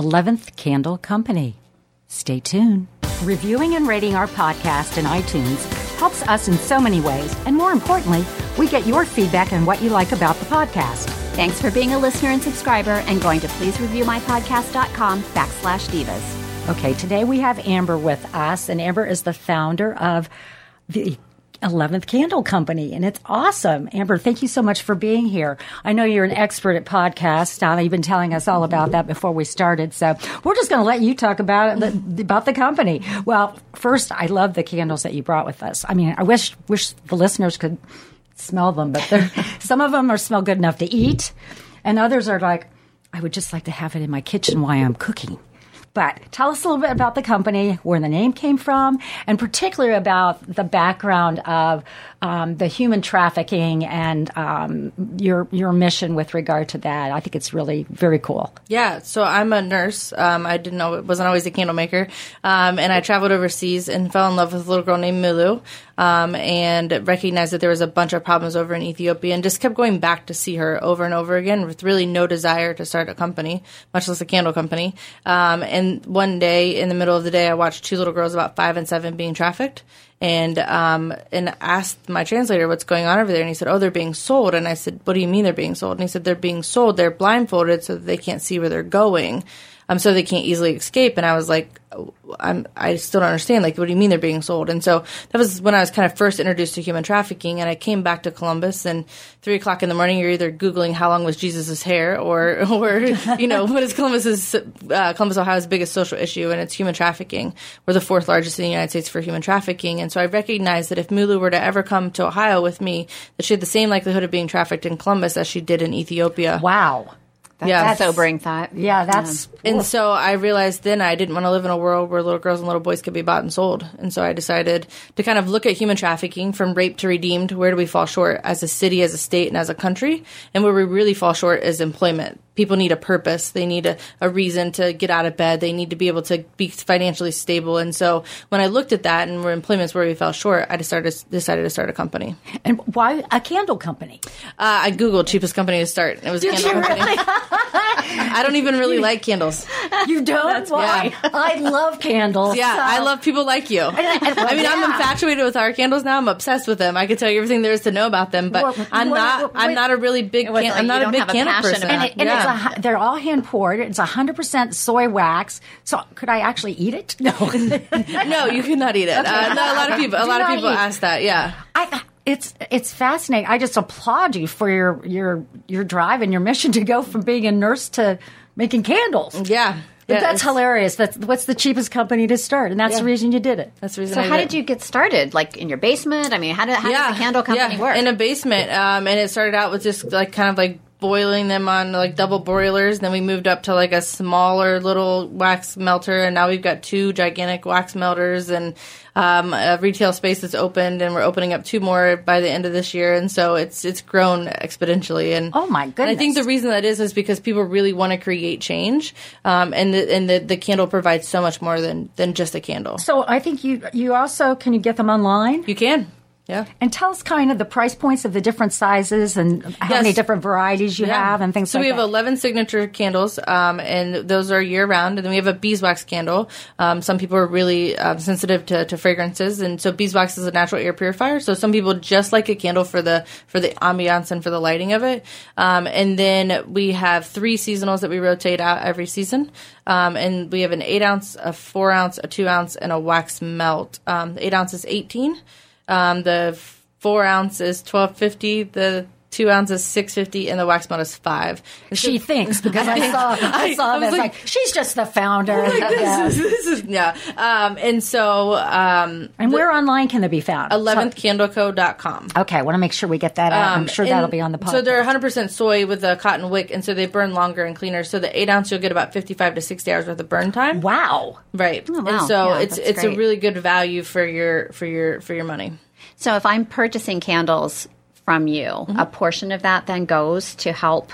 11th Candle Company. Stay tuned. Reviewing and rating our podcast in iTunes helps us in so many ways, and more importantly, we get your feedback on what you like about the podcast. Thanks for being a listener and subscriber and going to pleasereviewmypodcast.com backslash divas. Okay, today we have Amber with us, and Amber is the founder of the 11th Candle Company, and it's awesome. Amber, thank you so much for being here. I know you're an expert at podcasts. Donna, you've been telling us all about that before we started, so we're just going to let you talk about it, about the company. Well, first, I love the candles that you brought with us. I mean, I wish wish the listeners could smell them, but some of them are smell good enough to eat, and others are like, I would just like to have it in my kitchen while I'm cooking. But tell us a little bit about the company, where the name came from, and particularly about the background of um, the human trafficking and um, your your mission with regard to that. I think it's really very cool. Yeah, so I'm a nurse. Um, I didn't know it wasn't always a candle maker, um, and I traveled overseas and fell in love with a little girl named Mulu, um, and recognized that there was a bunch of problems over in Ethiopia, and just kept going back to see her over and over again with really no desire to start a company, much less a candle company. Um, and one day in the middle of the day, I watched two little girls about five and seven being trafficked and um, and asked my translator what's going on over there, and he said, "Oh, they're being sold." And I said, "What do you mean they're being sold?" And he said, "They're being sold. They're blindfolded so they can't see where they're going, um, so they can't easily escape." And I was like, "I'm I still don't understand. Like, what do you mean they're being sold?" And so that was when I was kind of first introduced to human trafficking, and I came back to Columbus, and three o'clock in the morning, you're either googling how long was Jesus's hair, or or you know what is Columbus's uh, Columbus, Ohio's biggest social issue, and it's human trafficking. We're the fourth largest in the United States for human trafficking, and so I recognized that if Mulu were to ever come to Ohio with me, that she had the same likelihood of being trafficked in Columbus as she did in Ethiopia. Wow. That's Yeah. a sobering thought. Yeah, that's And so I realized then I didn't want to live in a world where little girls and little boys could be bought and sold. And so I decided to kind of look at human trafficking from rape to redeemed. Where do we fall short as a city, as a state, and as a country? And where we really fall short is employment. People need a purpose. They need a, a reason to get out of bed. They need to be able to be financially stable. And so when I looked at that and where employment's where we fell short, I decided, decided to start a company. and why a candle company? Uh, I Googled cheapest company to start. It was a candle company. I don't even really like candles. You don't? That's Why? I love candles. Yeah, so- I love people like you. I mean, I'm infatuated with our candles now. I'm obsessed with them. I can tell you everything there is to know about them, but Well, I'm not. I'm not a really big. Can- like I'm not a big a candle person. and, it, and yeah. It's a, they're all hand poured. It's 100% soy wax. So could I actually eat it? No. no, you cannot eat it. Uh, no, a lot of people. A Do lot of people eat. ask that. Yeah. I, it's it's fascinating. I just applaud you for your your your drive and your mission to go from being a nurse to making candles. Yeah. But Yeah, that's hilarious. That's what's the cheapest company to start, and that's the reason you did it. That's the reason. So I how did did you get started? Like in your basement? I mean, how, did, how does the candle company yeah, work? In a basement, um, and it started out with just like kind of like boiling them on like double boilers. Then we moved up to like a smaller little wax melter, and now we've got two gigantic wax melters and um, a retail space that's opened, and we're opening up two more by the end of this year. And so it's it's grown exponentially. And Oh, my goodness! I think the reason that is is because people really want to create change, um, and the, and the, the candle provides so much more than than just a candle. So I think you you also can you get them online You can. Yeah. and tell us kind of the price points of the different sizes and how Yes. many different varieties you Yeah. have and things so like that. So we have that. 11 signature candles um, and those are year round and then we have a beeswax candle um, some people are really um, sensitive to, to fragrances and so beeswax is a natural air purifier so some people just like a candle for the for the ambiance and for the lighting of it um, and then we have three seasonals that we rotate out every season um, and we have an 8 ounce a 4 ounce a 2 ounce and a wax melt um, the 8 ounce is 18 um, the 4 ounce is 1250 the two ounces, six fifty, and the wax melt is five. And so- She thinks because I saw I saw I was this like- like, she's just the founder. like, Yeah. this, is, this is yeah. Um, and so um, And where online can they be found? 11thcandleco.com. Okay, I want to make sure we get that out. I'm Um, sure and that'll be on the podcast. So they're 100% soy with a cotton wick, and so they burn longer and cleaner. So the eight ounce, you'll get about 55 to 60 hours worth of burn time. wow. Right. Oh, wow. And so Yeah, it's that's it's a really good value for your for your for your money. So if I'm purchasing candles from you, Mm-hmm. a portion of that then goes to help,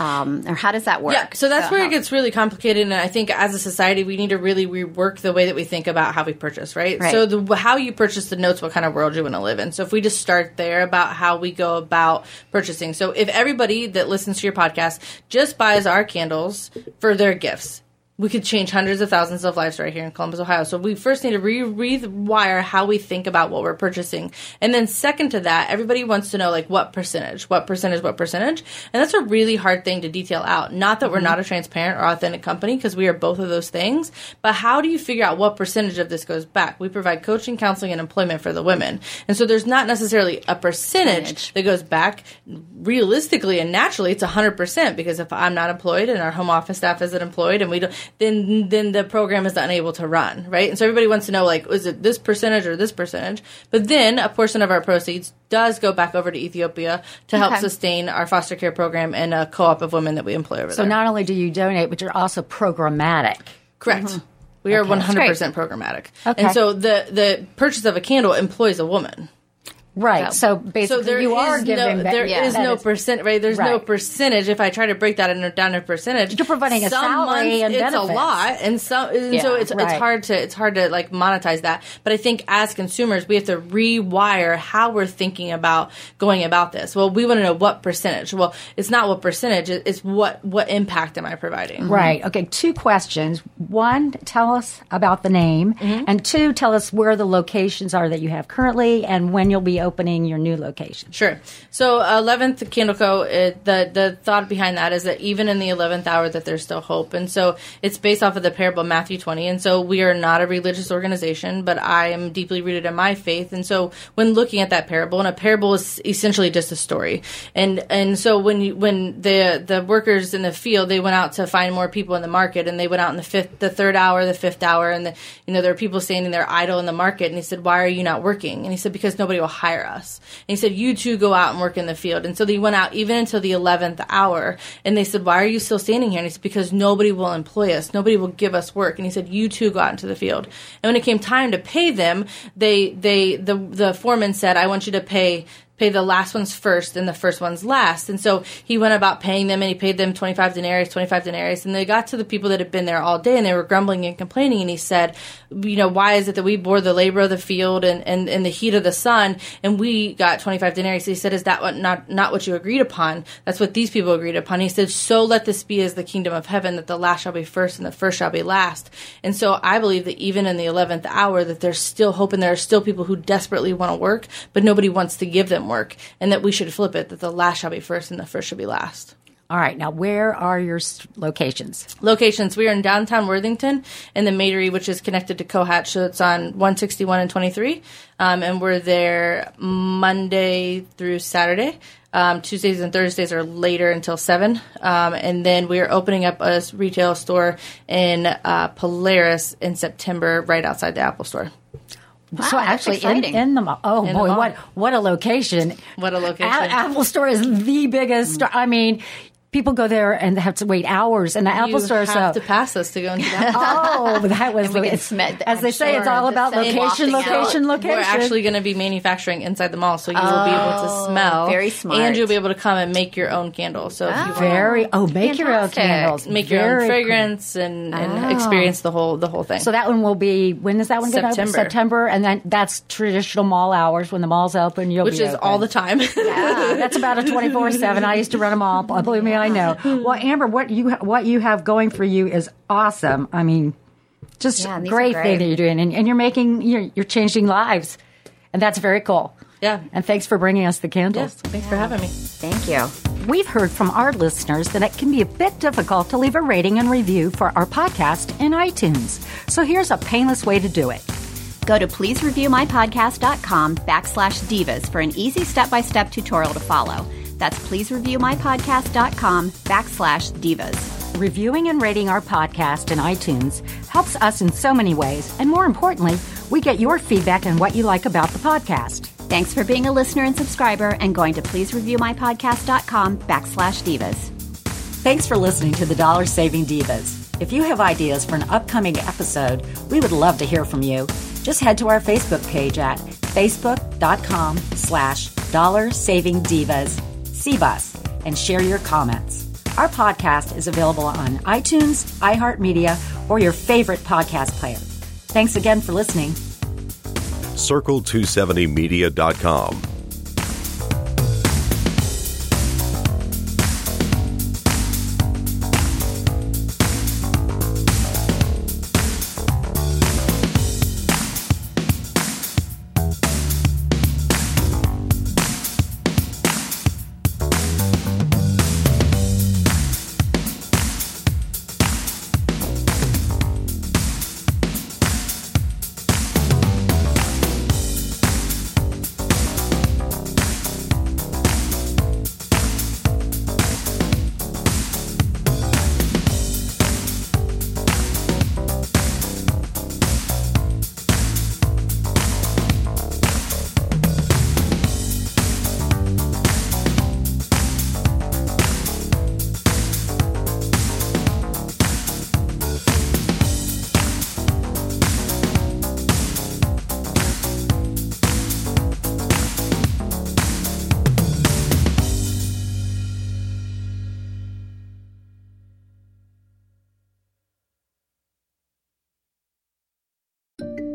um, or how does that work? Yeah, so that's where how- it gets really complicated, and I think as a society, we need to really rework the way that we think about how we purchase, right? Right. So the how you purchase the notes what kind of world you want to live in. So if we just start there about how we go about purchasing, so if everybody that listens to your podcast just buys our candles for their gifts. We could change hundreds of thousands of lives right here in Columbus, Ohio. So we first need to re- rewire how we think about what we're purchasing, and then second to that, everybody wants to know like what percentage, what percentage, what percentage, and that's a really hard thing to detail out. Not that we're mm-hmm. not a transparent or authentic company because we are both of those things, but how do you figure out what percentage of this goes back? We provide coaching, counseling, and employment for the women, and so there's not necessarily a percentage that goes back. Realistically and naturally, it's hundred percent because if I'm not employed and our home office staff isn't employed, and we don't, then then the program is unable to run, right? And so everybody wants to know like, is it this percentage or this percentage? But then a portion of our proceeds does go back over to Ethiopia to help Okay. sustain our foster care program and a co-op of women that we employ over So there. So not only do you donate, but you're also programmatic. Correct. Mm-hmm. We are 100% programmatic, Okay. and so the the purchase of a candle employs a woman. Right. So basically, So there you are giving no, back. there Yeah. is no is- percent right. There's no percentage. If I try to break that in, down to percentage, You're providing a salary and it's benefits. a lot, and some and so Yeah, it's it's right. hard to it's hard to like monetize that. But I think as consumers, we have to rewire how we're thinking about going about this. Well, we want to know what percentage. Well, it's not what percentage. It's what what impact am I providing? Right. Okay. Two questions. One, tell us about the name, Mm-hmm. and two, tell us where the locations are that you have currently and when you'll be opening your new location. Sure. So, uh, eleventh Candle Co. It, the the thought behind that is that even in the eleventh hour, that there's still hope, and so it's based off of the parable Matthew twenty. And so we are not a religious organization, but I am deeply rooted in my faith. And so when looking at that parable, and a parable is essentially just a story, and and so when you, when the the workers in the field they went out to find more people in the market, and they went out in the fifth, the third hour, the fifth hour, and the, you know there are people standing there idle in the market, and he said, "Why are you not working?" And he said, "Because nobody will hire us." And he said, "You two go out and work in the field." And so they went out even until the eleventh hour, and they said, "Why are you still standing here?" And he said, "Because nobody will employ us, nobody will give us work." And he said, "You two go out into the field." And when it came time to pay them, they they the the foreman said, "I want you to pay." Pay the last ones first and the first ones last. And so he went about paying them and he paid them 25 denarius, 25 denarius. And they got to the people that had been there all day and they were grumbling and complaining. And he said, you know, why is it that we bore the labor of the field and, and, and the heat of the sun and we got 25 denarius? He said, is that what, not, not what you agreed upon? That's what these people agreed upon. He said, so let this be as the kingdom of heaven that the last shall be first and the first shall be last. And so I believe that even in the 11th hour that there's still hope and there are still people who desperately want to work, but nobody wants to give them work and that we should flip it that the last shall be first and the first shall be last. All right. Now, where are your locations? Locations. We are in downtown Worthington in the Matery, which is connected to Cohatch. So it's on 161 and 23. Um, and we're there Monday through Saturday. Um, Tuesdays and Thursdays are later until 7. Um, and then we are opening up a retail store in uh, Polaris in September, right outside the Apple Store. Wow, so actually, in, in the mall. Oh In boy, mall. what what a location! What a location. A- Apple Store is the biggest. Store. I mean, people go there and they have to wait hours, and the Apple Store. have so to pass us to go into that. oh, that was the- smell- as they say, it's all about scent location, out. location, location. We're actually going to be manufacturing inside the mall, so you will be able to oh, smell. Oh, very smart. And you'll be able to come and make your own candle. So if you ah, want very oh, make your own candles, make your Very own cool. fragrance and, and ah. experience the whole the whole thing. So that one will be when is that one going to open? September. September, and then that's traditional mall hours when the mall's open. You'll which is open. all the time. Yeah, that's about a twenty four seven. I used to run them all. Believe me, I know. Hmm. Well, Amber, what you what you have going for you is awesome. I mean, just Yeah, and these are great great. thing that you're doing, and, and you're making you're, you're changing lives, and that's very cool. Yeah. and thanks for bringing us the candles. Thanks for having me. Thank you. We've heard from our listeners that it can be a bit difficult to leave a rating and review for our podcast in iTunes. So here's a painless way to do it. Go to pleasereviewmypodcast.com backslash divas for an easy step-by-step tutorial to follow. That's pleasereviewmypodcast.com backslash divas. Reviewing and rating our podcast in iTunes helps us in so many ways, and more importantly, we get your feedback on what you like about the podcast. Thanks for being a listener and subscriber and going to pleasereviewmypodcast.com backslash divas. Thanks for listening to the Dollar Saving Divas. If you have ideas for an upcoming episode, we would love to hear from you. Just head to our Facebook page at facebook.com slash dollar saving divas CBUS and share your comments. Our podcast is available on iTunes, iHeartMedia, or your favorite podcast player. Thanks again for listening. Circle270media.com.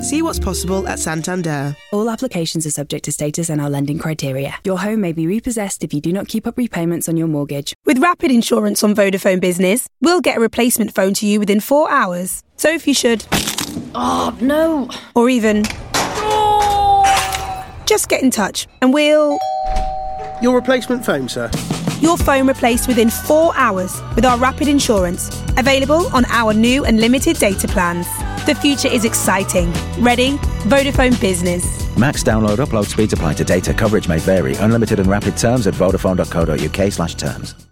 See what's possible at Santander. All applications are subject to status and our lending criteria. Your home may be repossessed if you do not keep up repayments on your mortgage. With Rapid Insurance on Vodafone Business, we'll get a replacement phone to you within four hours. So if you should. Oh, no. Or even. Just get in touch and we'll. Your replacement phone, sir. Your phone replaced within four hours with our Rapid Insurance. Available on our new and limited data plans. The future is exciting. Ready? Vodafone Business. Max download upload speeds apply to data. Coverage may vary. Unlimited and rapid terms at vodafone.co.uk slash terms.